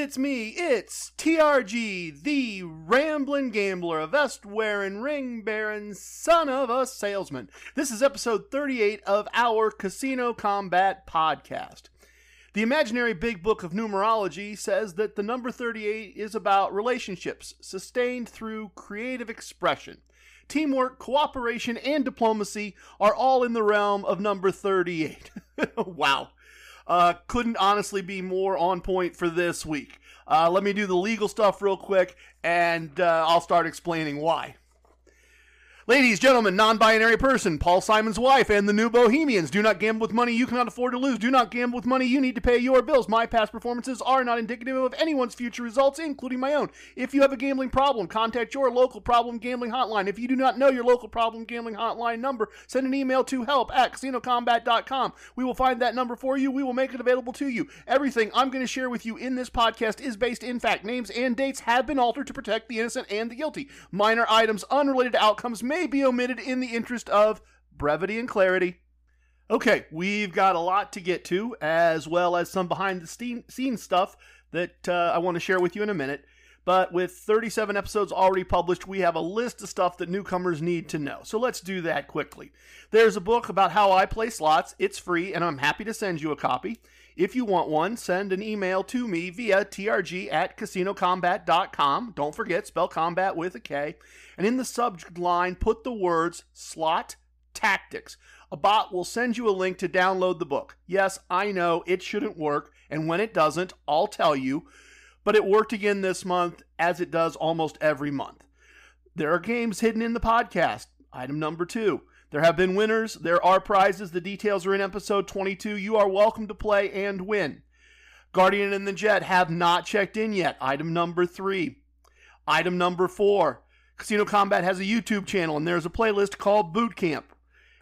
It is, me, it's TRG, the ramblin' gambler, a vest wearing, ring bearing son of a salesman. This is episode 38 of our Casino Combat podcast. The imaginary big book of numerology says that the number 38 is about relationships sustained through creative expression. Teamwork, cooperation, and diplomacy are all in the realm of number 38. wow. Uh, couldn't honestly be more on point for this week. Uh, let me do the legal stuff real quick, and uh, I'll start explaining why. Ladies, gentlemen, non binary person, Paul Simon's wife, and the new Bohemians. Do not gamble with money you cannot afford to lose. Do not gamble with money you need to pay your bills. My past performances are not indicative of anyone's future results, including my own. If you have a gambling problem, contact your local problem gambling hotline. If you do not know your local problem gambling hotline number, send an email to help at casinocombat.com. We will find that number for you. We will make it available to you. Everything I'm going to share with you in this podcast is based in fact. Names and dates have been altered to protect the innocent and the guilty. Minor items unrelated to outcomes may be omitted in the interest of brevity and clarity. Okay, we've got a lot to get to, as well as some behind the scenes stuff that uh, I want to share with you in a minute. But with 37 episodes already published, we have a list of stuff that newcomers need to know. So let's do that quickly. There's a book about how I play slots. It's free, and I'm happy to send you a copy. If you want one, send an email to me via trg at casinocombat.com. Don't forget, spell combat with a K. And in the subject line, put the words slot tactics. A bot will send you a link to download the book. Yes, I know it shouldn't work, and when it doesn't, I'll tell you. But it worked again this month, as it does almost every month. There are games hidden in the podcast. Item number two. There have been winners. There are prizes. The details are in episode 22. You are welcome to play and win. Guardian and the Jet have not checked in yet. Item number three. Item number four. Casino Combat has a YouTube channel and there's a playlist called Boot Camp.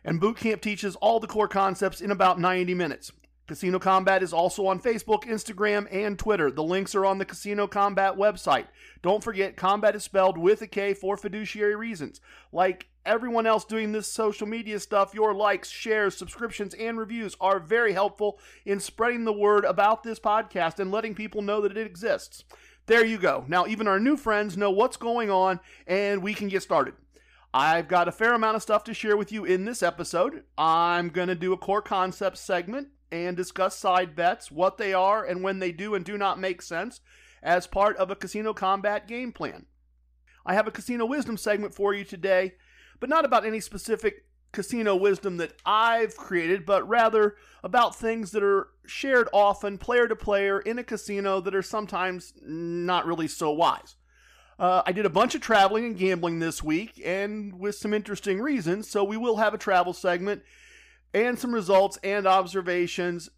And Boot Camp teaches all the core concepts in about 90 minutes. Casino Combat is also on Facebook, Instagram, and Twitter. The links are on the Casino Combat website. Don't forget, combat is spelled with a K for fiduciary reasons. Like everyone else doing this social media stuff, your likes, shares, subscriptions, and reviews are very helpful in spreading the word about this podcast and letting people know that it exists. There you go. Now, even our new friends know what's going on, and we can get started. I've got a fair amount of stuff to share with you in this episode. I'm going to do a core concept segment and discuss side bets, what they are, and when they do and do not make sense as part of a casino combat game plan. I have a casino wisdom segment for you today but not about any specific casino wisdom that I've created, but rather about things that are shared often, player to player, in a casino that are sometimes not really so wise. Uh, I did a bunch of traveling and gambling this week, and with some interesting reasons, so we will have a travel segment and some results and observations.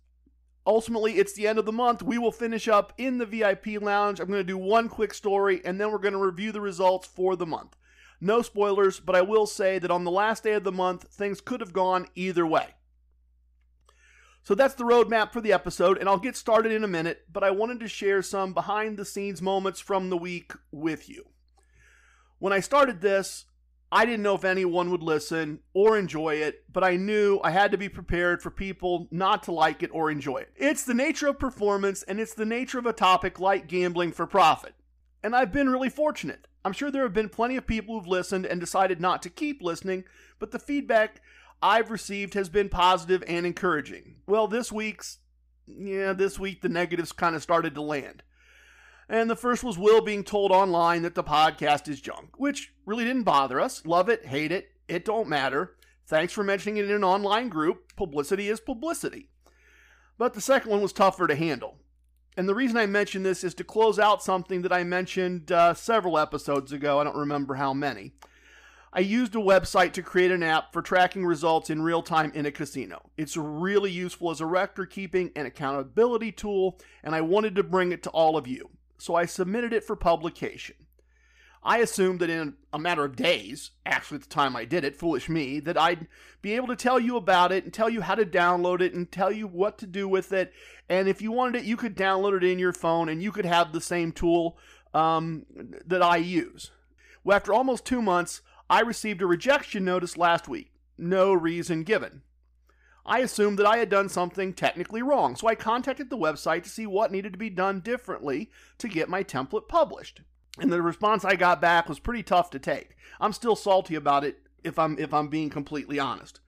Ultimately, it's the end of the month. We will finish up in the VIP lounge. I'm going to do one quick story, and then we're going to review the results for the month. No spoilers, but I will say that on the last day of the month, things could have gone either way. So that's the roadmap for the episode, and I'll get started in a minute, but I wanted to share some behind the scenes moments from the week with you. When I started this, I didn't know if anyone would listen or enjoy it, but I knew I had to be prepared for people not to like it or enjoy it. It's the nature of performance, and it's the nature of a topic like gambling for profit. And I've been really fortunate. I'm sure there have been plenty of people who've listened and decided not to keep listening, but the feedback I've received has been positive and encouraging. Well, this week's, yeah, this week the negatives kind of started to land. And the first was Will being told online that the podcast is junk, which really didn't bother us. Love it, hate it, it don't matter. Thanks for mentioning it in an online group. Publicity is publicity. But the second one was tougher to handle. And the reason I mention this is to close out something that I mentioned uh, several episodes ago. I don't remember how many. I used a website to create an app for tracking results in real time in a casino. It's really useful as a record keeping and accountability tool, and I wanted to bring it to all of you. So I submitted it for publication. I assumed that in a matter of days, actually at the time I did it, foolish me, that I'd be able to tell you about it and tell you how to download it and tell you what to do with it. And if you wanted it, you could download it in your phone and you could have the same tool um, that I use. Well, after almost two months, I received a rejection notice last week. No reason given. I assumed that I had done something technically wrong, so I contacted the website to see what needed to be done differently to get my template published. And the response I got back was pretty tough to take. I'm still salty about it if I'm if I'm being completely honest.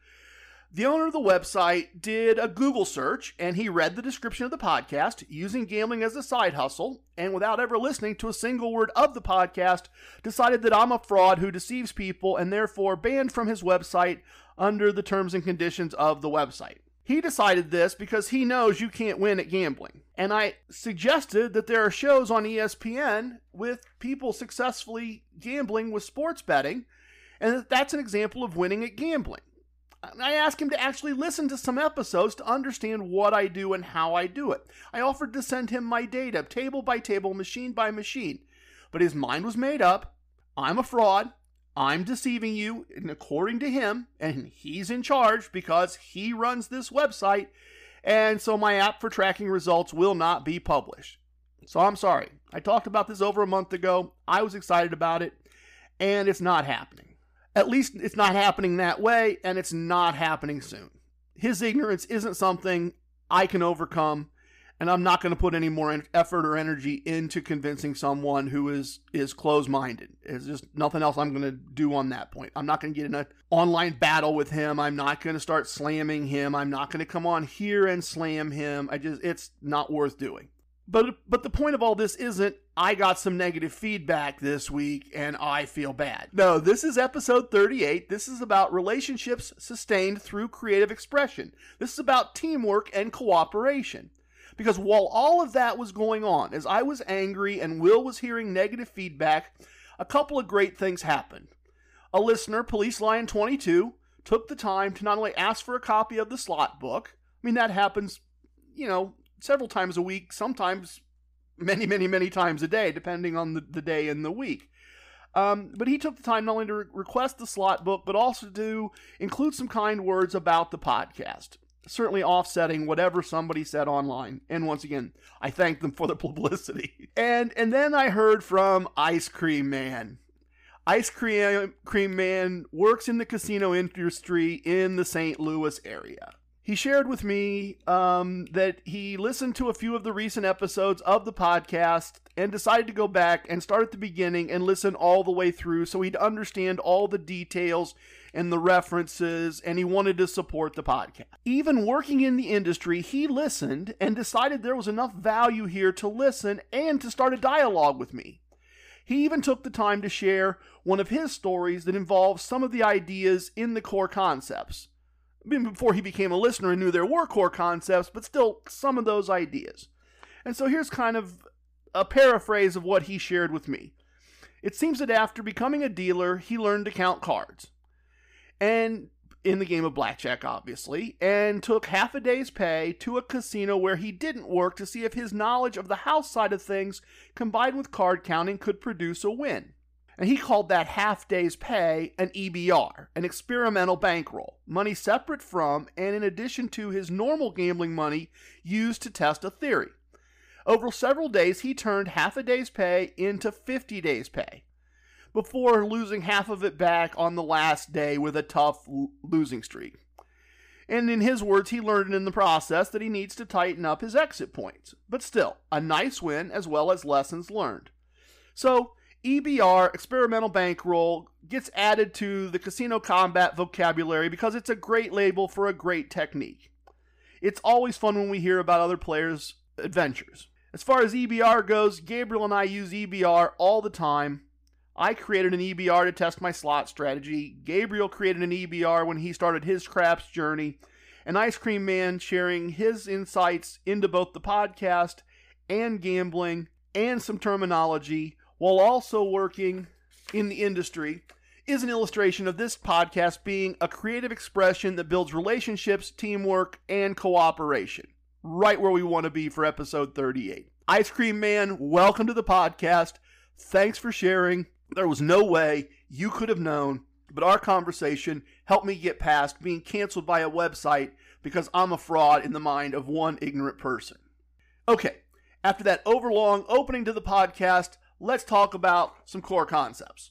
The owner of the website did a Google search and he read the description of the podcast using gambling as a side hustle and without ever listening to a single word of the podcast decided that I'm a fraud who deceives people and therefore banned from his website under the terms and conditions of the website. He decided this because he knows you can't win at gambling. And I suggested that there are shows on ESPN with people successfully gambling with sports betting and that that's an example of winning at gambling. I asked him to actually listen to some episodes to understand what I do and how I do it. I offered to send him my data, table by table, machine by machine. But his mind was made up. I'm a fraud. I'm deceiving you, and according to him, and he's in charge because he runs this website, and so my app for tracking results will not be published. So I'm sorry. I talked about this over a month ago. I was excited about it, and it's not happening. At least it's not happening that way, and it's not happening soon. His ignorance isn't something I can overcome, and I'm not going to put any more effort or energy into convincing someone who is is closed-minded. There's just nothing else I'm going to do on that point. I'm not going to get in an online battle with him. I'm not going to start slamming him. I'm not going to come on here and slam him. I just it's not worth doing. But but the point of all this isn't I got some negative feedback this week and I feel bad. No, this is episode 38. This is about relationships sustained through creative expression. This is about teamwork and cooperation. Because while all of that was going on, as I was angry and Will was hearing negative feedback, a couple of great things happened. A listener, Police Lion 22, took the time to not only ask for a copy of the slot book, I mean, that happens, you know, several times a week, sometimes many, many, many times a day, depending on the, the day and the week. Um, but he took the time not only to re- request the slot book, but also to include some kind words about the podcast, certainly offsetting whatever somebody said online. And once again, I thank them for the publicity. And and then I heard from Ice Cream Man. Ice Cream, Cream Man works in the casino industry in the St. Louis area he shared with me um, that he listened to a few of the recent episodes of the podcast and decided to go back and start at the beginning and listen all the way through so he'd understand all the details and the references and he wanted to support the podcast. Even working in the industry, he listened and decided there was enough value here to listen and to start a dialogue with me. He even took the time to share one of his stories that involves some of the ideas in the core concepts. I mean, before he became a listener and knew there were core concepts, but still some of those ideas. And so here's kind of a paraphrase of what he shared with me. It seems that after becoming a dealer, he learned to count cards. And in the game of blackjack, obviously, and took half a day's pay to a casino where he didn't work to see if his knowledge of the house side of things combined with card counting could produce a win. And he called that half day's pay an EBR, an experimental bankroll, money separate from and in addition to his normal gambling money used to test a theory. Over several days, he turned half a day's pay into 50 days' pay before losing half of it back on the last day with a tough losing streak. And in his words, he learned in the process that he needs to tighten up his exit points. But still, a nice win as well as lessons learned. So, EBR, experimental bankroll, gets added to the casino combat vocabulary because it's a great label for a great technique. It's always fun when we hear about other players' adventures. As far as EBR goes, Gabriel and I use EBR all the time. I created an EBR to test my slot strategy. Gabriel created an EBR when he started his craps journey. And Ice Cream Man sharing his insights into both the podcast and gambling and some terminology while also working in the industry is an illustration of this podcast being a creative expression that builds relationships, teamwork, and cooperation. Right where we want to be for episode 38. Ice Cream Man, welcome to the podcast. Thanks for sharing. There was no way you could have known, but our conversation helped me get past being canceled by a website because I'm a fraud in the mind of one ignorant person. Okay, after that overlong opening to the podcast, let's talk about some core concepts.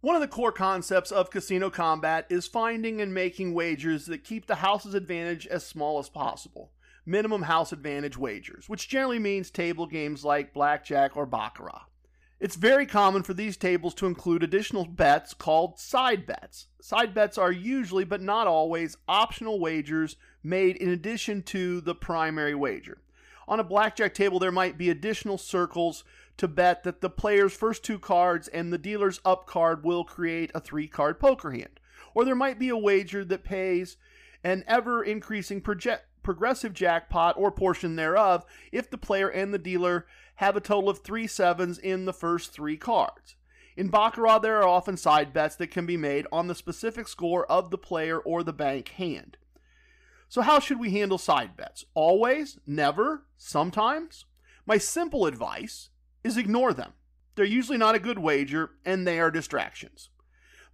One of the core concepts of casino combat is finding and making wagers that keep the house's advantage as small as possible. Minimum house advantage wagers, which generally means table games like blackjack or baccarat. It's very common for these tables to include additional bets called side bets. Side bets are usually, but not always, optional wagers made in addition to the primary wager. On a blackjack table, there might be additional circles to bet that the player's first two cards and the dealer's up card will create a three card poker hand. Or there might be a wager that pays an ever increasing proje- progressive jackpot or portion thereof if the player and the dealer have a total of three sevens in the first three cards. In Baccarat, there are often side bets that can be made on the specific score of the player or the bank hand. So, how should we handle side bets? Always? Never? Sometimes? My simple advice is ignore them. They're usually not a good wager and they are distractions.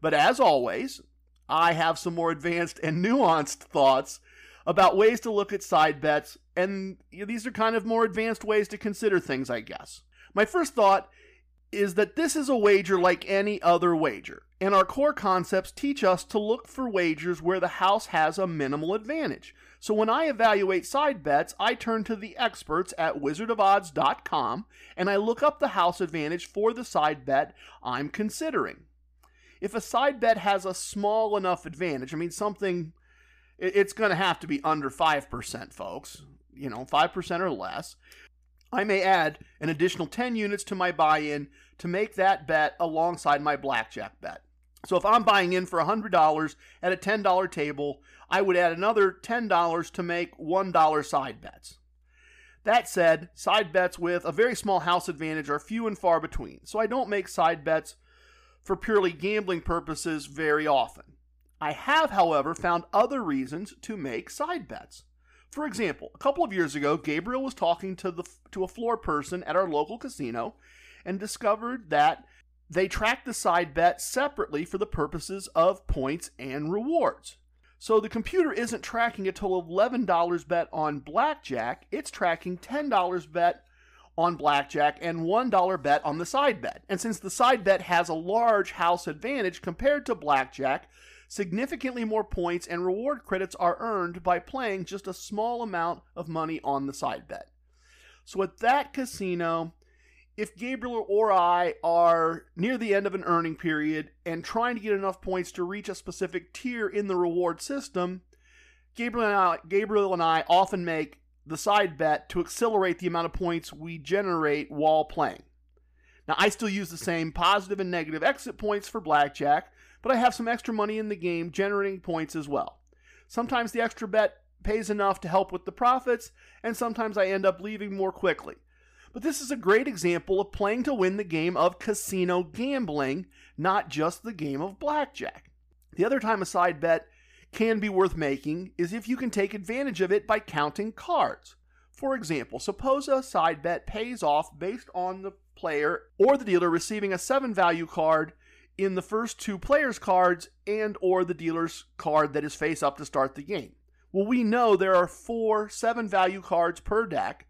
But as always, I have some more advanced and nuanced thoughts about ways to look at side bets, and these are kind of more advanced ways to consider things, I guess. My first thought is that this is a wager like any other wager, and our core concepts teach us to look for wagers where the house has a minimal advantage. So when I evaluate side bets, I turn to the experts at wizardofodds.com and I look up the house advantage for the side bet I'm considering. If a side bet has a small enough advantage, I mean something it's going to have to be under 5%, folks. You know, 5% or less. I may add an additional 10 units to my buy in to make that bet alongside my blackjack bet. So if I'm buying in for $100 at a $10 table, I would add another $10 to make $1 side bets. That said, side bets with a very small house advantage are few and far between, so I don't make side bets for purely gambling purposes very often. I have, however, found other reasons to make side bets. For example, a couple of years ago, Gabriel was talking to the to a floor person at our local casino and discovered that they track the side bet separately for the purposes of points and rewards. So the computer isn't tracking a total of $11 bet on blackjack, it's tracking $10 bet on blackjack and $1 bet on the side bet. And since the side bet has a large house advantage compared to blackjack, significantly more points and reward credits are earned by playing just a small amount of money on the side bet. So at that casino, if Gabriel or I are near the end of an earning period and trying to get enough points to reach a specific tier in the reward system, Gabriel and I, Gabriel and I often make the side bet to accelerate the amount of points we generate while playing. Now, I still use the same positive and negative exit points for blackjack, but I have some extra money in the game generating points as well. Sometimes the extra bet pays enough to help with the profits, and sometimes I end up leaving more quickly. But this is a great example of playing to win the game of casino gambling, not just the game of blackjack. The other time a side bet can be worth making is if you can take advantage of it by counting cards. For example, suppose a side bet pays off based on the player or the dealer receiving a 7 value card in the first two players' cards and or the dealer's card that is face up to start the game. Well, we know there are four seven value cards per deck.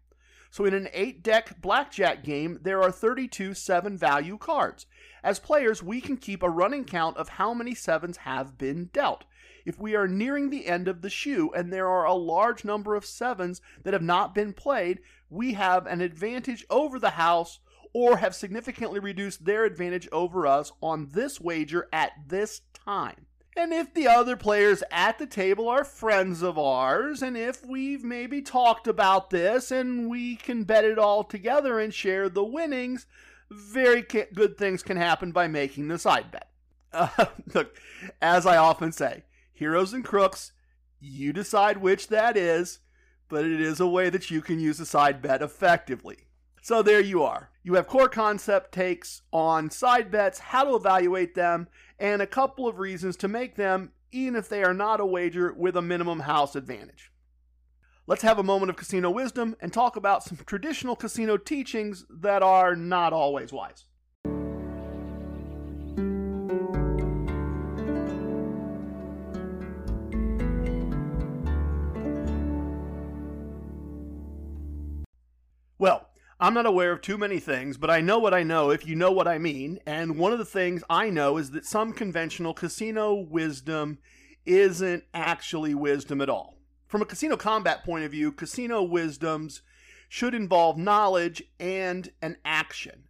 So in an eight deck blackjack game, there are 32 seven value cards. As players, we can keep a running count of how many sevens have been dealt. If we are nearing the end of the shoe and there are a large number of sevens that have not been played, we have an advantage over the house or have significantly reduced their advantage over us on this wager at this time. And if the other players at the table are friends of ours, and if we've maybe talked about this and we can bet it all together and share the winnings, very good things can happen by making the side bet. Uh, look, as I often say, heroes and crooks, you decide which that is, but it is a way that you can use a side bet effectively. So there you are. You have core concept takes on side bets, how to evaluate them, and a couple of reasons to make them, even if they are not a wager with a minimum house advantage. Let's have a moment of casino wisdom and talk about some traditional casino teachings that are not always wise. I'm not aware of too many things, but I know what I know if you know what I mean. And one of the things I know is that some conventional casino wisdom isn't actually wisdom at all. From a casino combat point of view, casino wisdoms should involve knowledge and an action.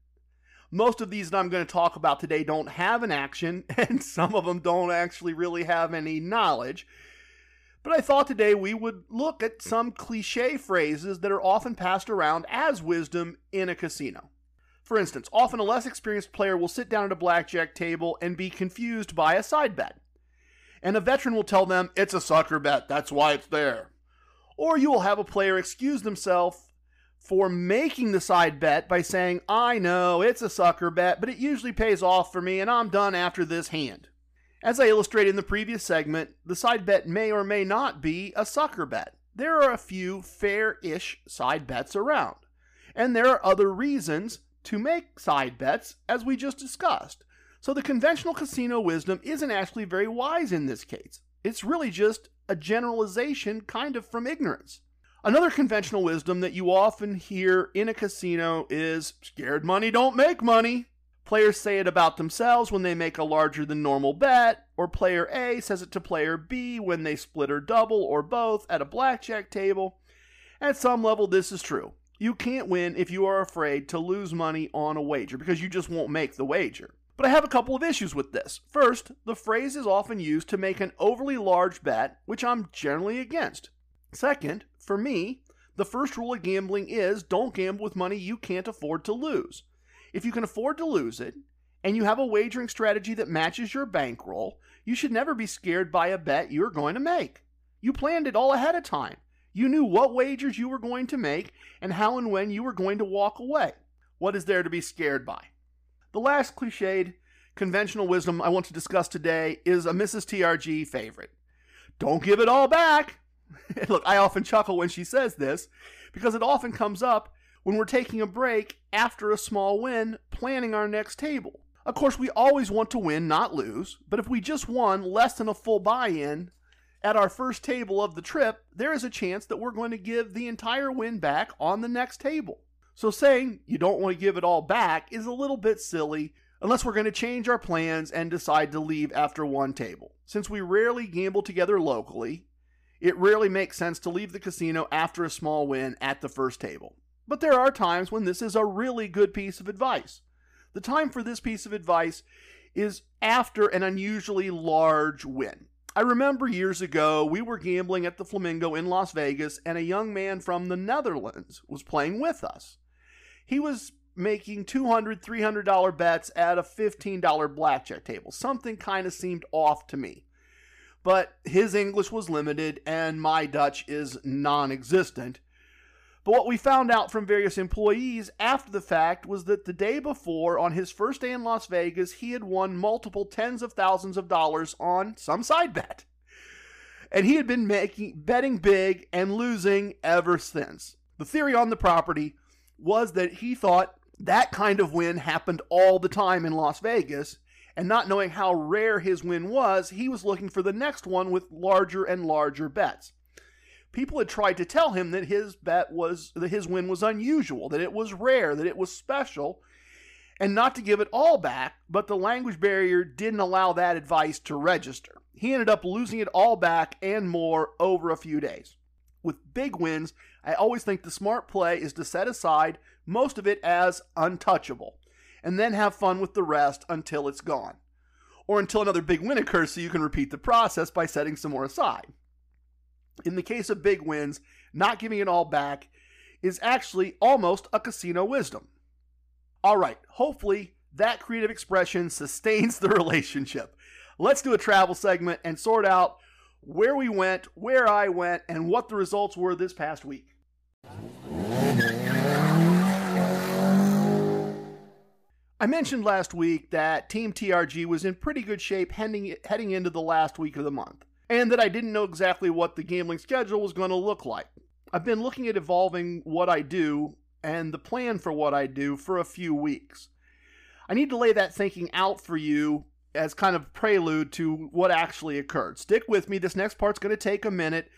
Most of these that I'm going to talk about today don't have an action, and some of them don't actually really have any knowledge. But I thought today we would look at some cliche phrases that are often passed around as wisdom in a casino. For instance, often a less experienced player will sit down at a blackjack table and be confused by a side bet. And a veteran will tell them, it's a sucker bet, that's why it's there. Or you will have a player excuse themselves for making the side bet by saying, I know it's a sucker bet, but it usually pays off for me and I'm done after this hand. As I illustrated in the previous segment, the side bet may or may not be a sucker bet. There are a few fair ish side bets around. And there are other reasons to make side bets, as we just discussed. So the conventional casino wisdom isn't actually very wise in this case. It's really just a generalization kind of from ignorance. Another conventional wisdom that you often hear in a casino is scared money don't make money. Players say it about themselves when they make a larger than normal bet, or player A says it to player B when they split or double or both at a blackjack table. At some level, this is true. You can't win if you are afraid to lose money on a wager because you just won't make the wager. But I have a couple of issues with this. First, the phrase is often used to make an overly large bet, which I'm generally against. Second, for me, the first rule of gambling is don't gamble with money you can't afford to lose. If you can afford to lose it, and you have a wagering strategy that matches your bankroll, you should never be scared by a bet you're going to make. You planned it all ahead of time. You knew what wagers you were going to make and how and when you were going to walk away. What is there to be scared by? The last cliched conventional wisdom I want to discuss today is a Mrs. TRG favorite. Don't give it all back. Look, I often chuckle when she says this because it often comes up when we're taking a break after a small win, planning our next table. Of course, we always want to win, not lose, but if we just won less than a full buy in at our first table of the trip, there is a chance that we're going to give the entire win back on the next table. So saying you don't want to give it all back is a little bit silly unless we're going to change our plans and decide to leave after one table. Since we rarely gamble together locally, it rarely makes sense to leave the casino after a small win at the first table. But there are times when this is a really good piece of advice. The time for this piece of advice is after an unusually large win. I remember years ago, we were gambling at the Flamingo in Las Vegas, and a young man from the Netherlands was playing with us. He was making $200, $300 bets at a $15 blackjack table. Something kind of seemed off to me but his English was limited and my Dutch is non existent. But what we found out from various employees after the fact was that the day before, on his first day in Las Vegas, he had won multiple tens of thousands of dollars on some side bet. And he had been making betting big and losing ever since. The theory on the property was that he thought that kind of win happened all the time in Las Vegas, and not knowing how rare his win was, he was looking for the next one with larger and larger bets. People had tried to tell him that his bet was that his win was unusual, that it was rare, that it was special, and not to give it all back, but the language barrier didn't allow that advice to register. He ended up losing it all back and more over a few days. With big wins, I always think the smart play is to set aside most of it as untouchable and then have fun with the rest until it's gone. Or until another big win occurs so you can repeat the process by setting some more aside. In the case of big wins, not giving it all back is actually almost a casino wisdom. All right, hopefully that creative expression sustains the relationship. Let's do a travel segment and sort out where we went, where I went, and what the results were this past week. I mentioned last week that Team TRG was in pretty good shape heading, heading into the last week of the month, and that I didn't know exactly what the gambling schedule was going to look like. I've been looking at evolving what I do and the plan for what I do for a few weeks. I need to lay that thinking out for you as kind of prelude to what actually occurred. Stick with me, this next part's going to take a minute,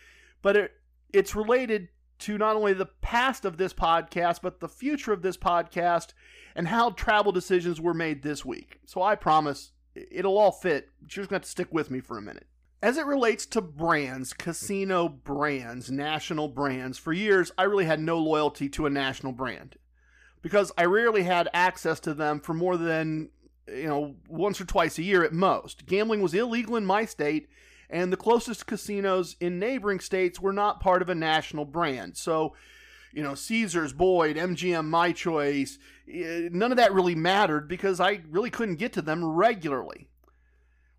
but it, it's related to not only the past of this podcast, but the future of this podcast and how travel decisions were made this week. So I promise it'll all fit. You're just going to have to stick with me for a minute. As it relates to brands, casino brands, national brands, for years I really had no loyalty to a national brand because I rarely had access to them for more than, you know, once or twice a year at most. Gambling was illegal in my state, and the closest casinos in neighboring states were not part of a national brand. So, you know, Caesars, Boyd, MGM, My Choice, eh, none of that really mattered because I really couldn't get to them regularly.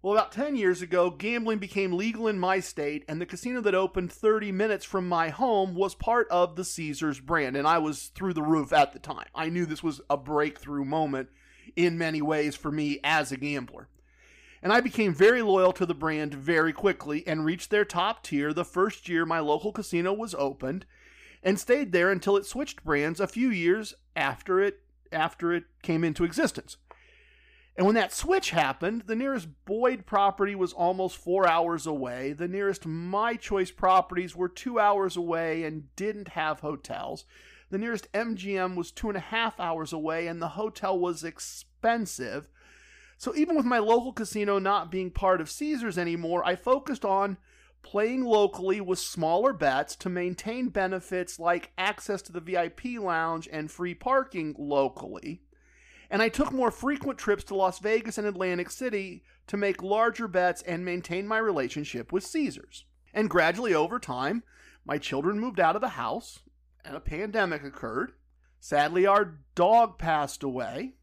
Well, about 10 years ago, gambling became legal in my state, and the casino that opened 30 minutes from my home was part of the Caesars brand, and I was through the roof at the time. I knew this was a breakthrough moment in many ways for me as a gambler. And I became very loyal to the brand very quickly and reached their top tier the first year my local casino was opened and stayed there until it switched brands a few years after it after it came into existence. And when that switch happened, the nearest Boyd property was almost four hours away. The nearest My Choice properties were two hours away and didn't have hotels. The nearest MGM was two and a half hours away, and the hotel was expensive. So even with my local casino not being part of Caesars anymore, I focused on playing locally with smaller bets to maintain benefits like access to the VIP lounge and free parking locally and I took more frequent trips to Las Vegas and Atlantic City to make larger bets and maintain my relationship with Caesars. And gradually over time, my children moved out of the house, and a pandemic occurred. Sadly, our dog passed away,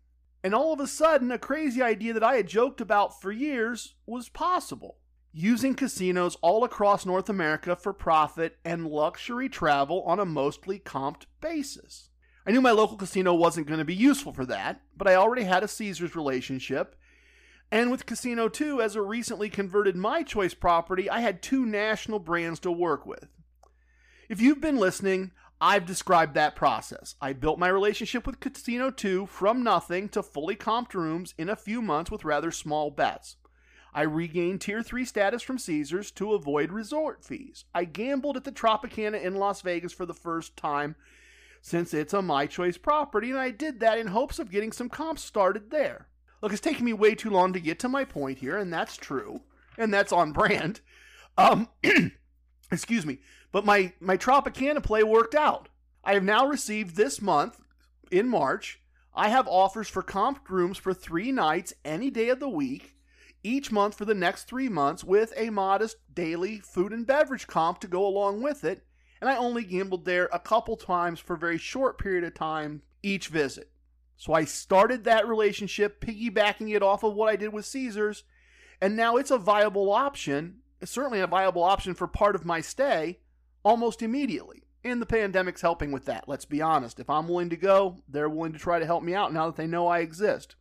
and all of a sudden, a crazy idea that I had joked about for years was possible. Using casinos all across North America for profit and luxury travel on a mostly comped basis. I knew my local casino wasn't going to be useful for that, but I already had a Caesars relationship. And with Casino 2, as a recently converted My Choice property, I had two national brands to work with. If you've been listening, I've described that process. I built my relationship with Casino 2 from nothing to fully comped rooms in a few months with rather small bets. I regained Tier 3 status from Caesars to avoid resort fees. I gambled at the Tropicana in Las Vegas for the first time since it's a My Choice property, and I did that in hopes of getting some comps started there. Look, it's taking me way too long to get to my point here, and that's true, and that's on brand. Um, excuse me, but my my Tropicana play worked out. I have now received this month, in March, I have offers for comp rooms for three nights any day of the week, each month for the next three months, with a modest daily food and beverage comp to go along with it and I only gambled there a couple times for a very short period of time each visit. So I started that relationship, piggybacking it off of what I did with Caesars, and now it's a viable option, certainly a viable option for part of my stay almost immediately. And the pandemic's helping with that, let's be honest. If I'm willing to go, they're willing to try to help me out now that they know I exist.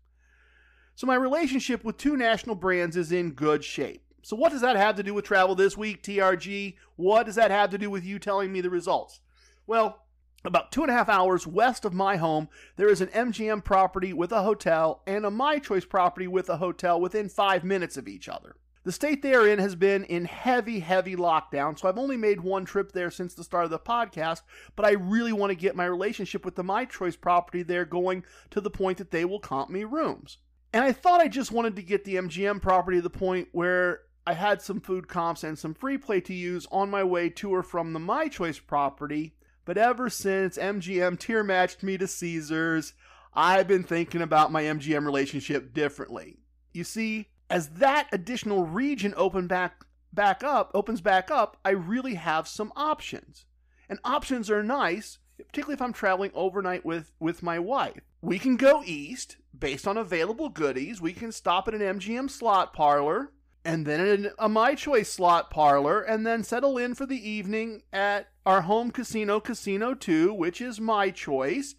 So my relationship with two national brands is in good shape. So, what does that have to do with travel this week, TRG? What does that have to do with you telling me the results? Well, about two and a half hours west of my home, there is an MGM property with a hotel and a My Choice property with a hotel within five minutes of each other. The state they are in has been in heavy, heavy lockdown, so I've only made one trip there since the start of the podcast, but I really want to get my relationship with the My Choice property there going to the point that they will comp me rooms. And I thought I just wanted to get the MGM property to the point where I had some food comps and some free play to use on my way to or from the My Choice property, but ever since MGM tier matched me to Caesars, I've been thinking about my MGM relationship differently. You see, as that additional region open back back up opens back up, I really have some options. And options are nice, particularly if I'm traveling overnight with with my wife. We can go east based on available goodies. We can stop at an MGM slot parlor and then in a My Choice slot parlor, and then settle in for the evening at our home casino, Casino 2, which is My Choice,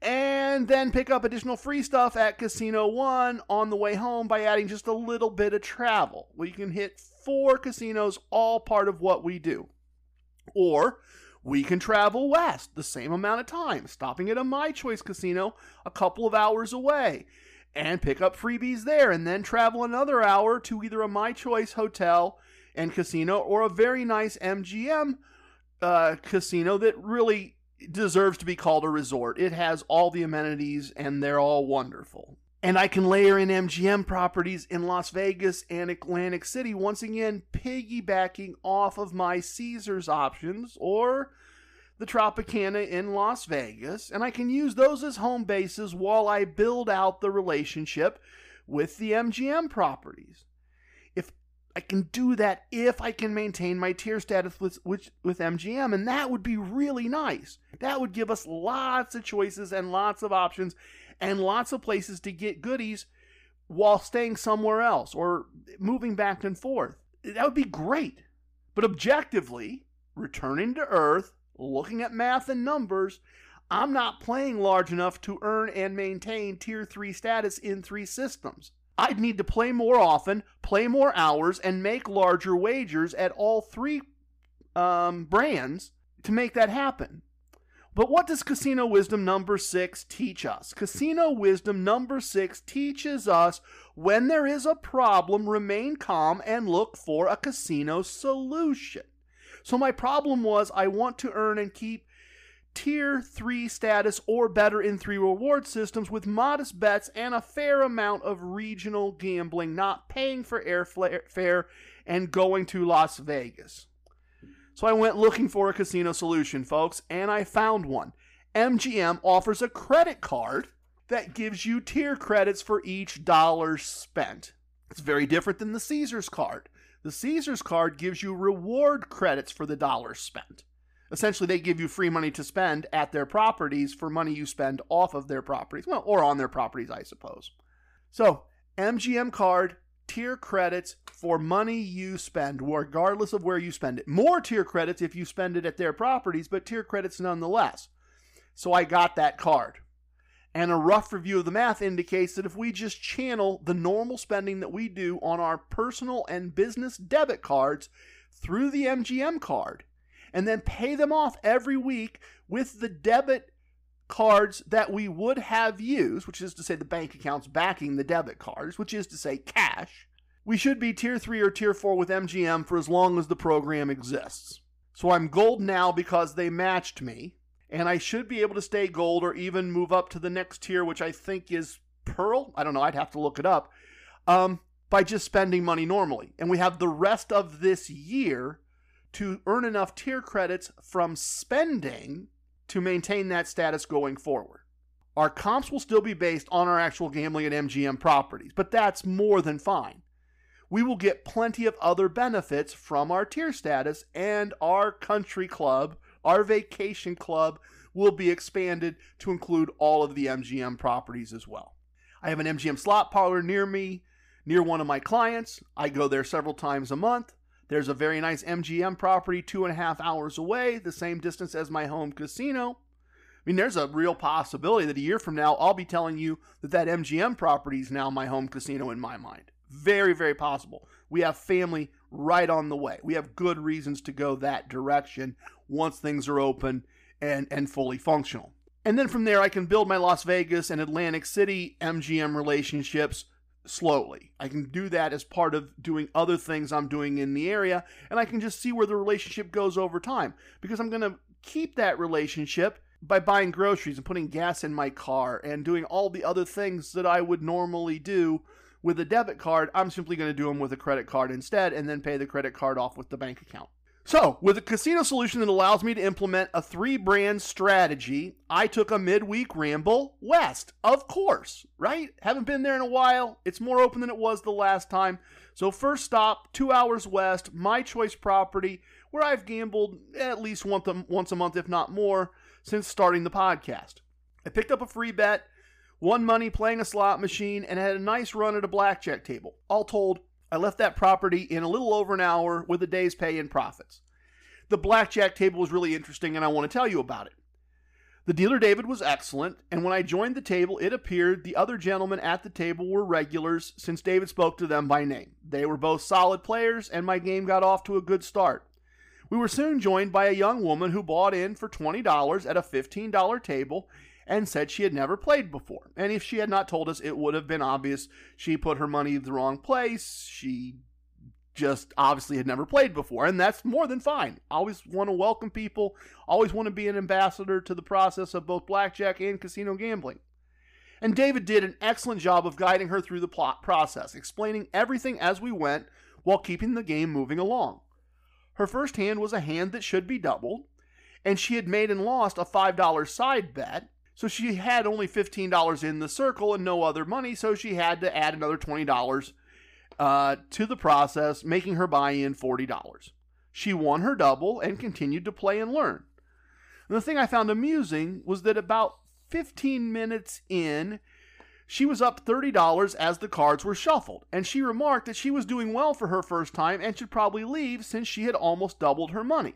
and then pick up additional free stuff at Casino 1 on the way home by adding just a little bit of travel. We can hit four casinos, all part of what we do. Or we can travel west the same amount of time, stopping at a My Choice casino a couple of hours away and pick up freebies there and then travel another hour to either a My Choice hotel and casino or a very nice MGM uh, casino that really deserves to be called a resort. It has all the amenities and they're all wonderful. And I can layer in MGM properties in Las Vegas and Atlantic City, once again, piggybacking off of my Caesars options or the Tropicana in Las Vegas. And I can use those as home bases while I build out the relationship with the MGM properties. If I can do that, if I can maintain my tier status with, with, with MGM, and that would be really nice. That would give us lots of choices and lots of options and lots of places to get goodies while staying somewhere else or moving back and forth. That would be great. But objectively, returning to Earth, looking at math and numbers, I'm not playing large enough to earn and maintain Tier 3 status in three systems. I'd need to play more often, play more hours, and make larger wagers at all three um, brands to make that happen. But what does Casino Wisdom number six teach us? Casino Wisdom number six teaches us when there is a problem, remain calm and look for a casino solution. So, my problem was I want to earn and keep tier 3 status or better in three reward systems with modest bets and a fair amount of regional gambling, not paying for airfare and going to Las Vegas. So I went looking for a casino solution, folks, and I found one. MGM offers a credit card that gives you tier credits for each dollar spent. It's very different than the Caesars card. The Caesars card gives you reward credits for the dollars spent. Essentially, they give you free money to spend at their properties for money you spend off of their properties. Well, or on their properties, I suppose. So, MGM card, tier credits for money you spend, regardless of where you spend it. More tier credits if you spend it at their properties, but tier credits nonetheless. So I got that card. And a rough review of the math indicates that if we just channel the normal spending that we do on our personal and business debit cards through the MGM card, and then pay them off every week with the debit cards that we would have used, which is to say the bank accounts backing the debit cards, which is to say cash, we should be tier 3 or tier 4 with MGM for as long as the program exists. So I'm gold now because they matched me, and I should be able to stay gold or even move up to the next tier, which I think is pearl. I don't know, I'd have to look it up. Um, by just spending money normally. And we have the rest of this year to earn enough tier credits from spending to maintain that status going forward. Our comps will still be based on our actual gambling at MGM properties, but that's more than fine. We will get plenty of other benefits from our tier status, and our country club, our vacation club, will be expanded to include all of the MGM properties as well. I have an MGM slot parlor near me, near one of my clients. I go there several times a month. There's a very nice MGM property two and a half hours away, the same distance as my home casino. I mean, there's a real possibility that a year from now, I'll be telling you that that MGM property is now my home casino in my mind. Very, very possible. We have family right on the way. We have good reasons to go that direction once things are open and, and fully functional. And then from there, I can build my Las Vegas and Atlantic City MGM relationships slowly. I can do that as part of doing other things I'm doing in the area, and I can just see where the relationship goes over time because I'm going to keep that relationship by buying groceries and putting gas in my car and doing all the other things that I would normally do with a debit card. I'm simply going to do them with a credit card instead and then pay the credit card off with the bank account. So, with a casino solution that allows me to implement a three brand strategy, I took a midweek ramble west. Of course, right? Haven't been there in a while. It's more open than it was the last time. So, first stop, two hours west, my choice property, where I've gambled at least once a, once a month, if not more, since starting the podcast. I picked up a free bet, won money playing a slot machine, and had a nice run at a blackjack table. All told, I left that property in a little over an hour with a day's pay in profits. The blackjack table was really interesting, and I want to tell you about it. The dealer David was excellent, and when I joined the table, it appeared the other gentlemen at the table were regulars since David spoke to them by name. They were both solid players, and my game got off to a good start. We were soon joined by a young woman who bought in for $20 at a $15 table and said she had never played before. And if she had not told us, it would have been obvious she put her money the wrong place. She just obviously had never played before, and that's more than fine. I always want to welcome people, always want to be an ambassador to the process of both blackjack and casino gambling. And David did an excellent job of guiding her through the plot process, explaining everything as we went while keeping the game moving along. Her first hand was a hand that should be doubled, and she had made and lost a $5 side bet, so she had only $15 in the circle and no other money, so she had to add another $20 uh, to the process, making her buy in $40. She won her double and continued to play and learn. And the thing I found amusing was that about 15 minutes in, she was up $30 as the cards were shuffled, and she remarked that she was doing well for her first time and should probably leave since she had almost doubled her money.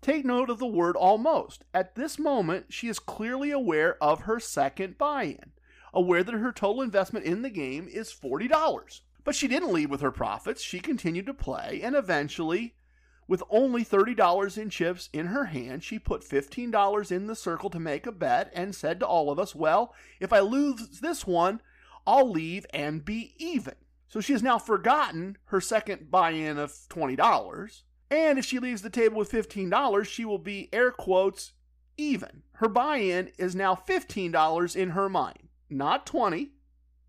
Take note of the word almost. At this moment, she is clearly aware of her second buy in, aware that her total investment in the game is $40. But she didn't leave with her profits. She continued to play, and eventually, with only $30 in chips in her hand, she put $15 in the circle to make a bet and said to all of us, Well, if I lose this one, I'll leave and be even. So she has now forgotten her second buy in of $20. And if she leaves the table with $15, she will be, air quotes, even. Her buy in is now $15 in her mind, not 20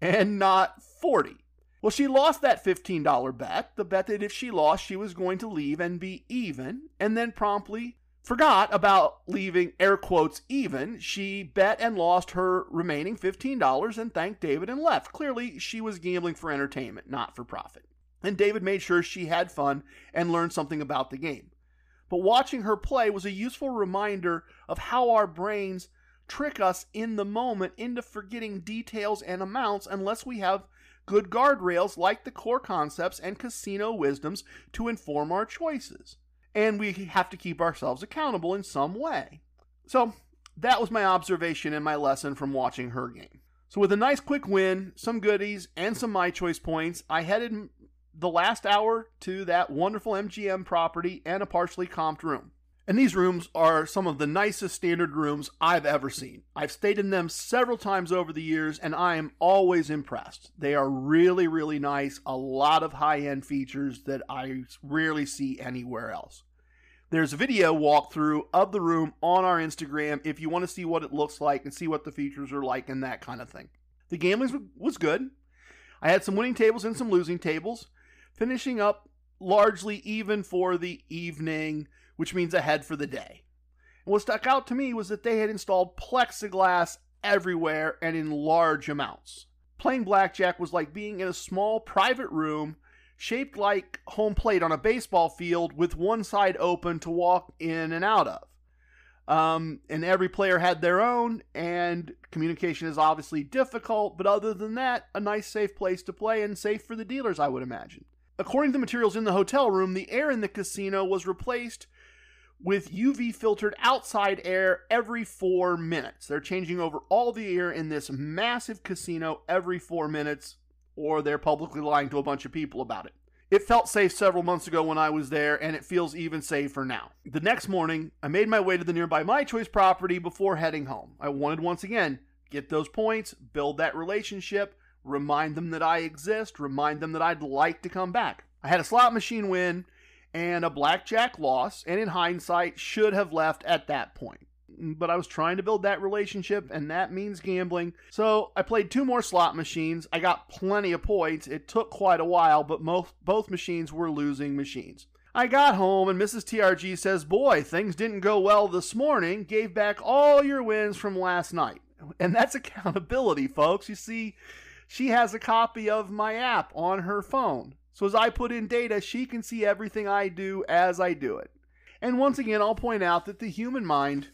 and not 40. Well, she lost that $15 bet, the bet that if she lost, she was going to leave and be even, and then promptly forgot about leaving air quotes even. She bet and lost her remaining $15 and thanked David and left. Clearly, she was gambling for entertainment, not for profit. And David made sure she had fun and learned something about the game. But watching her play was a useful reminder of how our brains trick us in the moment into forgetting details and amounts unless we have good guardrails like the core concepts and casino wisdoms to inform our choices. And we have to keep ourselves accountable in some way. So, that was my observation and my lesson from watching her game. So, with a nice quick win, some goodies, and some my choice points, I headed the last hour to that wonderful MGM property and a partially comped room. And these rooms are some of the nicest standard rooms I've ever seen. I've stayed in them several times over the years and I am always impressed. They are really, really nice, a lot of high end features that I rarely see anywhere else. There's a video walkthrough of the room on our Instagram if you want to see what it looks like and see what the features are like and that kind of thing. The gambling was good. I had some winning tables and some losing tables, finishing up largely even for the evening which means ahead for the day. And what stuck out to me was that they had installed plexiglass everywhere and in large amounts. Playing blackjack was like being in a small private room shaped like home plate on a baseball field with one side open to walk in and out of. Um, and every player had their own, and communication is obviously difficult, but other than that, a nice, safe place to play and safe for the dealers, I would imagine. According to the materials in the hotel room, the air in the casino was replaced with UV filtered outside air every four minutes. They're changing over all the air in this massive casino every four minutes, or they're publicly lying to a bunch of people about it. It felt safe several months ago when I was there, and it feels even safer now. The next morning, I made my way to the nearby My Choice property before heading home. I wanted once again get those points, build that relationship, remind them that I exist, remind them that I'd like to come back. I had a slot machine win and a blackjack loss, and in hindsight, should have left at that point. But I was trying to build that relationship, and that means gambling. So I played two more slot machines. I got plenty of points. It took quite a while, but most, both machines were losing machines. I got home, and Mrs. TRG says, Boy, things didn't go well this morning. Gave back all your wins from last night. And that's accountability, folks. You see, she has a copy of my app on her phone. So as I put in data, she can see everything I do as I do it. And once again, I'll point out that the human mind,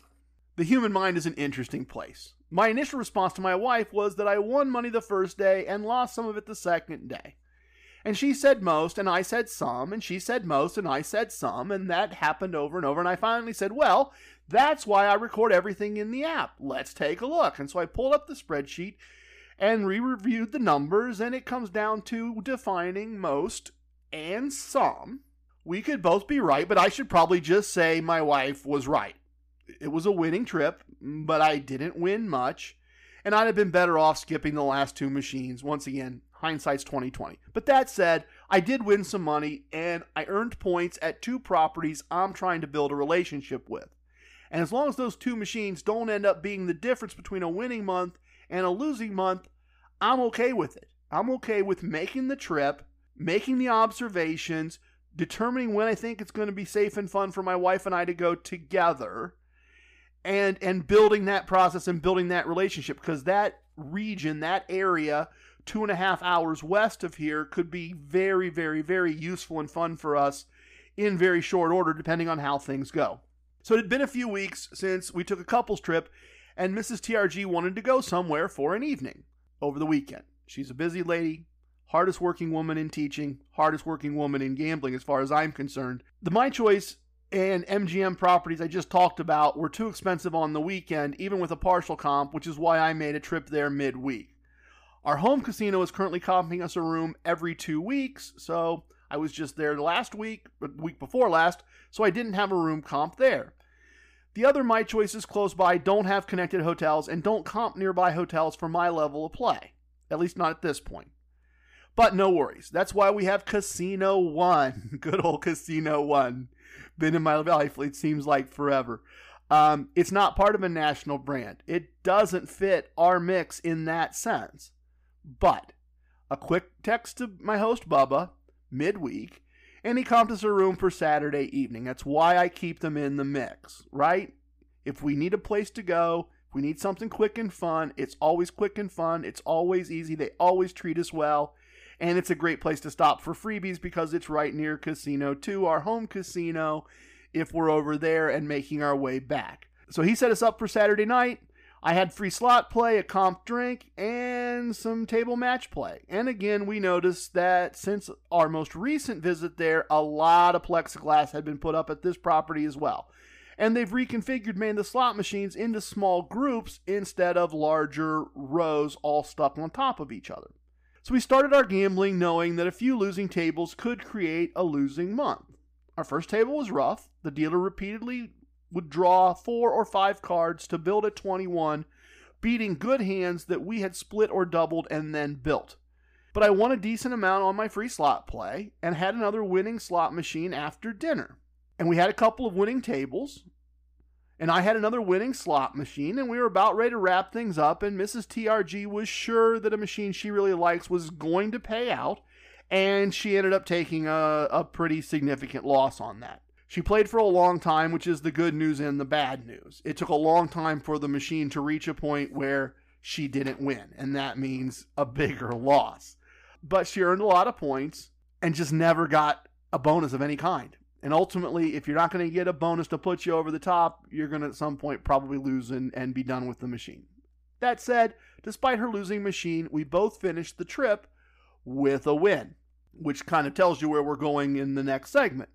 the human mind is an interesting place. My initial response to my wife was that I won money the first day and lost some of it the second day. And she said most, and I said some, and she said most, and I said some, and that happened over and over. And I finally said, Well, that's why I record everything in the app. Let's take a look. And so I pulled up the spreadsheet and re reviewed the numbers, and it comes down to defining most and some. We could both be right, but I should probably just say my wife was right. It was a winning trip, but I didn't win much, and I'd have been better off skipping the last two machines. Once again, Hindsight's 2020. But that said, I did win some money and I earned points at two properties I'm trying to build a relationship with. And as long as those two machines don't end up being the difference between a winning month and a losing month, I'm okay with it. I'm okay with making the trip, making the observations, determining when I think it's going to be safe and fun for my wife and I to go together and and building that process and building that relationship because that region, that area, two and a half hours west of here could be very, very, very useful and fun for us in very short order, depending on how things go. So it had been a few weeks since we took a couples trip, and Mrs. TRG wanted to go somewhere for an evening over the weekend. She's a busy lady, hardest working woman in teaching, hardest working woman in gambling, as far as I'm concerned. The My Choice and MGM properties I just talked about were too expensive on the weekend, even with a partial comp, which is why I made a trip there midweek. Our home casino is currently comping us a room every two weeks, so I was just there last week, week before last, so I didn't have a room comp there. The other My Choices close by don't have connected hotels and don't comp nearby hotels for my level of play, at least not at this point. But no worries. That's why we have Casino One. Good old Casino One. Been in my life, it seems like forever. Um, it's not part of a national brand. It doesn't fit our mix in that sense. But a quick text to my host, Bubba, midweek, and he comped us a room for Saturday evening. That's why I keep them in the mix, right? If we need a place to go, if we need something quick and fun, it's always quick and fun. It's always easy. They always treat us well. And it's a great place to stop for freebies because it's right near Casino 2, our home casino, if we're over there and making our way back. So he set us up for Saturday night. I had free slot play, a comp drink, and some table match play. And again, we noticed that since our most recent visit there, a lot of plexiglass had been put up at this property as well. And they've reconfigured, man, the slot machines into small groups instead of larger rows all stuck on top of each other. So we started our gambling knowing that a few losing tables could create a losing month. Our first table was rough. The dealer repeatedly would draw four or five cards to build a 21, beating good hands that we had split or doubled and then built. But I won a decent amount on my free slot play and had another winning slot machine after dinner. And we had a couple of winning tables, and I had another winning slot machine, and we were about ready to wrap things up. And Mrs. TRG was sure that a machine she really likes was going to pay out, and she ended up taking a, a pretty significant loss on that. She played for a long time, which is the good news and the bad news. It took a long time for the machine to reach a point where she didn't win, and that means a bigger loss. But she earned a lot of points and just never got a bonus of any kind. And ultimately, if you're not going to get a bonus to put you over the top, you're going to at some point probably lose and, and be done with the machine. That said, despite her losing machine, we both finished the trip with a win, which kind of tells you where we're going in the next segment.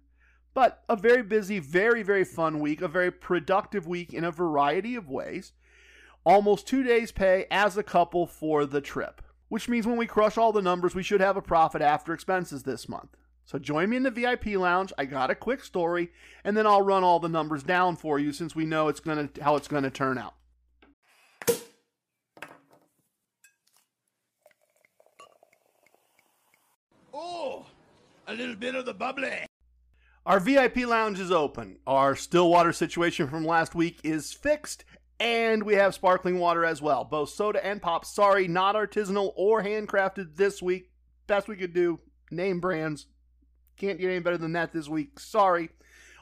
But a very busy, very, very fun week, a very productive week in a variety of ways. Almost two days' pay as a couple for the trip, which means when we crush all the numbers, we should have a profit after expenses this month. So join me in the VIP lounge. I got a quick story, and then I'll run all the numbers down for you since we know it's gonna how it's gonna turn out. Oh, a little bit of the bubbly. Our VIP lounge is open. Our still water situation from last week is fixed, and we have sparkling water as well, both soda and pop. Sorry, not artisanal or handcrafted this week. Best we could do, name brands. Can't get any better than that this week. Sorry.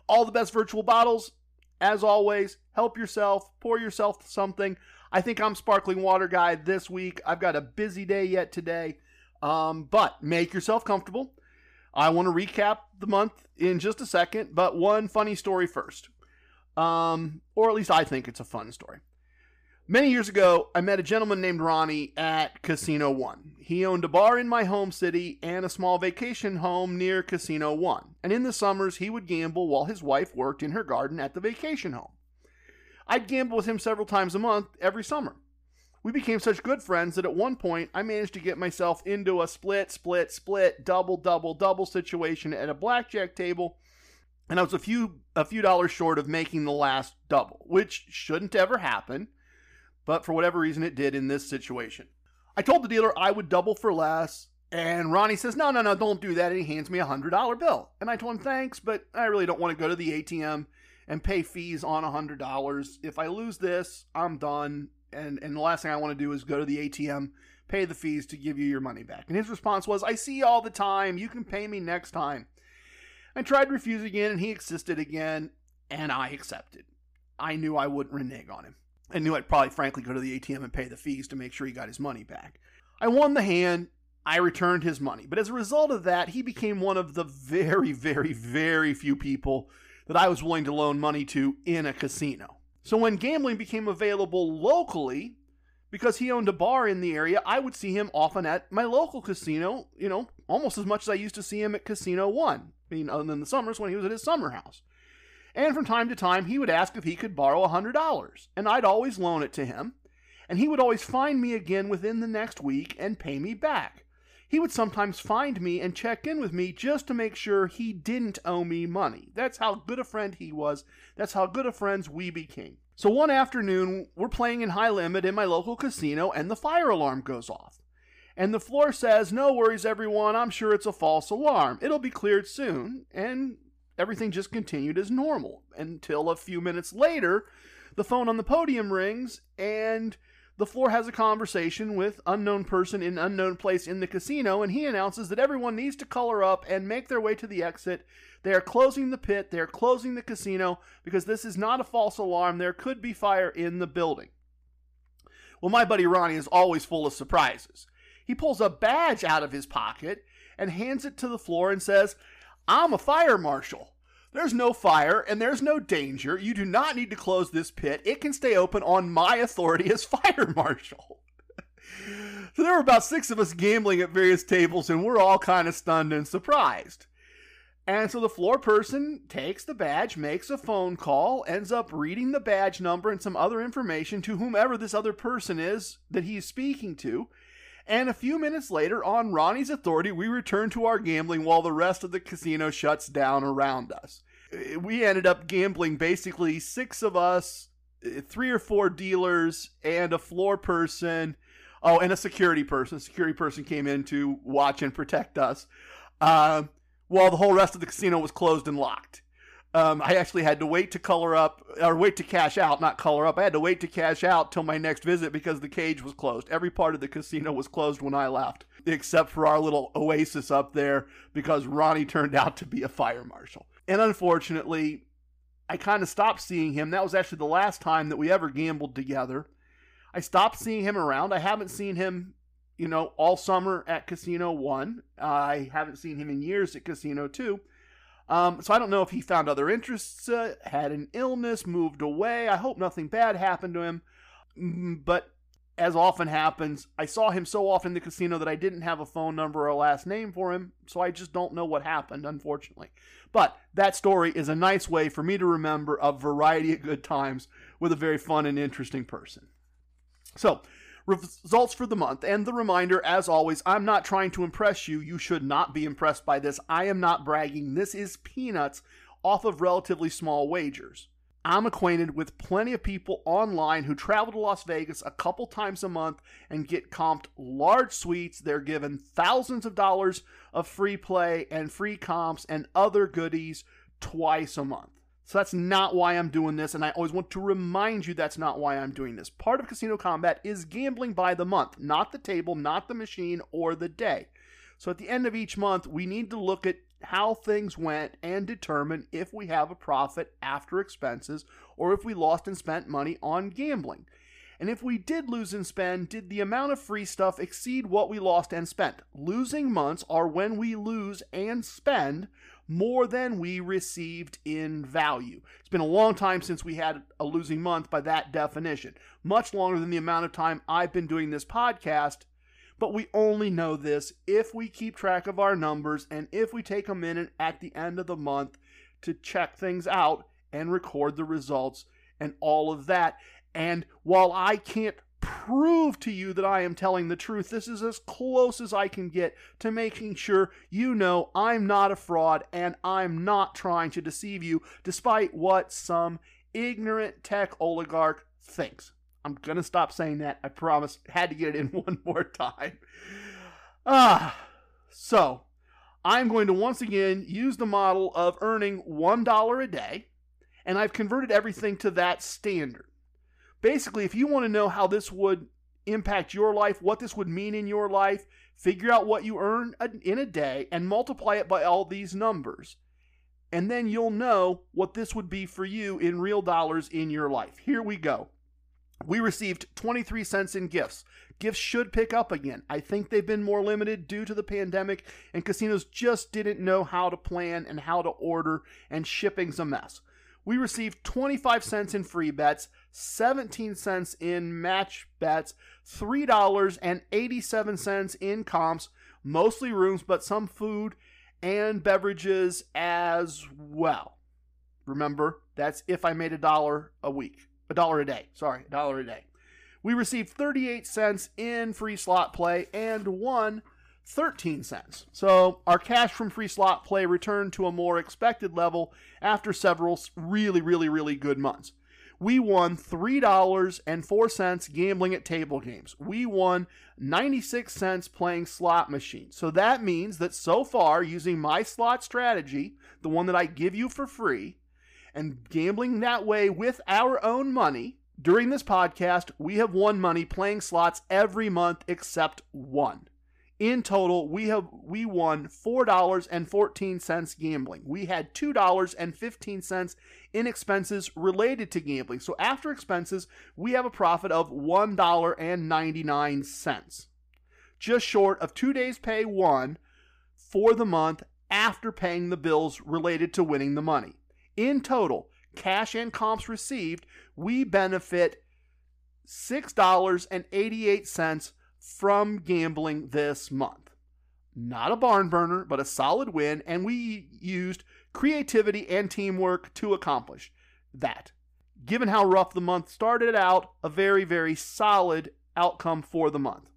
All the best virtual bottles. As always, help yourself, pour yourself something. I think I'm sparkling water guy this week. I've got a busy day yet today. Um, but make yourself comfortable. I want to recap the month in just a second, but one funny story first. Um, or at least I think it's a fun story. Many years ago, I met a gentleman named Ronnie at Casino One. He owned a bar in my home city and a small vacation home near Casino One. And in the summers, he would gamble while his wife worked in her garden at the vacation home. I'd gamble with him several times a month every summer. We became such good friends that at one point I managed to get myself into a split, split, split, double, double, double situation at a blackjack table, and I was a few a few dollars short of making the last double, which shouldn't ever happen, but for whatever reason it did in this situation. I told the dealer I would double for less And Ronnie says, No, no, no, don't do that. And he hands me a $100 bill. And I told him, Thanks, but I really don't want to go to the ATM and pay fees on $100. If I lose this, I'm done. And, and the last thing I want to do is go to the ATM, pay the fees to give you your money back. And his response was, I see you all the time. You can pay me next time. I tried refuse again, and he insisted again, and I accepted. I knew I wouldn't renege on him. I knew I'd probably, frankly, go to the ATM and pay the fees to make sure he got his money back. I won the hand. I returned his money. But as a result of that, he became one of the very, very, very few people that I was willing to loan money to in a casino. So when gambling became available locally, because he owned a bar in the area, I would see him often at my local casino, you know, almost as much as I used to see him at Casino One. I mean, other than the summers when he was at his summer house. And from time to time, he would ask if he could borrow a $100, and I'd always loan it to him. And he would always find me again within the next week and pay me back. He would sometimes find me and check in with me just to make sure he didn't owe me money. That's how good a friend he was. That's how good of friends we became. So one afternoon, we're playing in high limit in my local casino, and the fire alarm goes off. And the floor says, No worries, everyone, I'm sure it's a false alarm. It'll be cleared soon. And everything just continued as normal until a few minutes later, the phone on the podium rings and the floor has a conversation with unknown person in unknown place in the casino and he announces that everyone needs to color up and make their way to the exit. They are closing the pit. They are closing the casino because this is not a false alarm. There could be fire in the building. Well my buddy ronnie is always full of surprises. He pulls a badge out of his pocket and hands it to the floor and says I'm a fire marshal. There's no fire and there's no danger. You do not need to close this pit. It can stay open on my authority as fire marshal. so there were about six of us gambling at various tables, and we're all kind of stunned and surprised. And so the floor person takes the badge, makes a phone call, ends up reading the badge number and some other information to whomever this other person is that he's speaking to, and a few minutes later, on Ronnie's authority, we return to our gambling while the rest of the casino shuts down around us. We ended up gambling basically six of us, three or four dealers, and a floor person. Oh, and a security person. security person came in to watch and protect us, uh, while the whole rest of the casino was closed and locked. Um, I actually had to wait to color up or wait to cash out, not color up. I had to wait to cash out till my next visit because the cage was closed. Every part of the casino was closed when I left, except for our little oasis up there because Ronnie turned out to be a fire marshal. And unfortunately, I kind of stopped seeing him. That was actually the last time that we ever gambled together. I stopped seeing him around. I haven't seen him, you know, all summer at Casino 1. I haven't seen him in years at Casino 2. Um, so I don't know if he found other interests, uh, had an illness, moved away. I hope nothing bad happened to him. Mm, but as often happens, I saw him so often in the casino that I didn't have a phone number or a last name for him, so I just don't know what happened, unfortunately. But that story is a nice way for me to remember a variety of good times with a very fun and interesting person. So, results for the month. And the reminder, as always, I'm not trying to impress you. You should not be impressed by this. I am not bragging. This is peanuts off of relatively small wagers. I'm acquainted with plenty of people online who travel to Las Vegas a couple times a month and get comped large suites. They're given thousands of dollars of free play and free comps and other goodies twice a month. So that's not why I'm doing this, and I always want to remind you that's not why I'm doing this. Part of Casino Kombat is gambling by the month, not the table, not the machine, or the day. So at the end of each month, we need to look at how things went and determine if we have a profit after expenses or if we lost and spent money on gambling. And if we did lose and spend, did the amount of free stuff exceed what we lost and spent? Losing months are when we lose and spend more than we received in value. It's been a long time since we had a losing month by that definition, much longer than the amount of time I've been doing this podcast. But we only know this if we keep track of our numbers and if we take a minute at the end of the month to check things out and record the results and all of that. And while I can't prove to you that I am telling the truth. This is as close as I can get to making sure you know I'm not a fraud and I'm not trying to deceive you, despite what some ignorant tech oligarch thinks. I'm to stop saying that. I promise. Had to get it in one more time. Ah, So, I'm going to once again use the model of earning $1 a day, and I've converted everything to that standard. Basically, if you want to know how this would impact your life, what this would mean in your life, figure out what you earn in a day and multiply it by all these numbers. And then you'll know what this would be for you in real dollars in your life. Here we go. We received 23 cents in gifts. Gifts should pick up again. I think they've been more limited due to the pandemic, and casinos just didn't know how to plan and how to order, and shipping's a mess. We received 25 cents in free bets, 17 cents in match bets, $3.87 in comps, mostly rooms, but some food and beverages as well. Remember, that's if I made a dollar a week, a dollar a day. Sorry, a dollar a day. We received 38 cents in free slot play and won 13 cents. So our cash from free slot play returned to a more expected level after several really, really, really good months. We won $3.04 gambling at table games. We won 96 cents playing slot machines. So that means that so far, using my slot strategy, the one that I give you for free, and gambling that way with our own money, during this podcast, we have won money playing slots every month except one. In total, we have we won $4.14 gambling. We had $2.15 in expenses related to gambling. So after expenses, we have a profit of $1.99. Just short of 2 days pay 1 for the month after paying the bills related to winning the money. In total, cash and comps received, we benefit $6.88 from gambling this month. Not a barn burner, but a solid win, and we used creativity and teamwork to accomplish that. Given how rough the month started out, a very, very solid outcome for the month.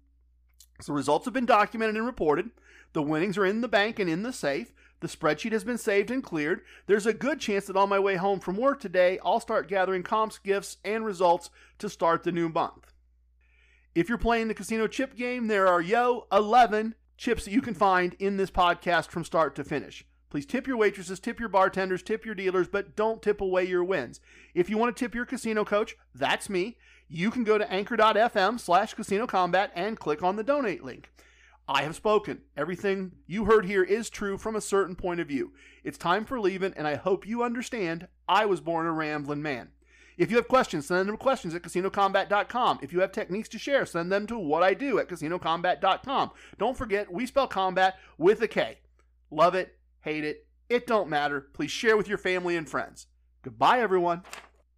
So, results have been documented and reported. The winnings are in the bank and in the safe. The spreadsheet has been saved and cleared. There's a good chance that on my way home from work today, I'll start gathering comps, gifts, and results to start the new month. If you're playing the casino chip game, there are yo 11 chips that you can find in this podcast from start to finish. Please tip your waitresses, tip your bartenders, tip your dealers, but don't tip away your wins. If you want to tip your casino coach, that's me. You can go to anchor.fm slash casino kombat and click on the donate link. I have spoken. Everything you heard here is true from a certain point of view. It's time for leaving, and I hope you understand I was born a rambling man. If you have questions, send them questions at casinokombat.com. If you have techniques to share, send them to what I do at casinokombat.com. Don't forget, we spell combat with a K. Love it, hate it, it don't matter. Please share with your family and friends. Goodbye, everyone.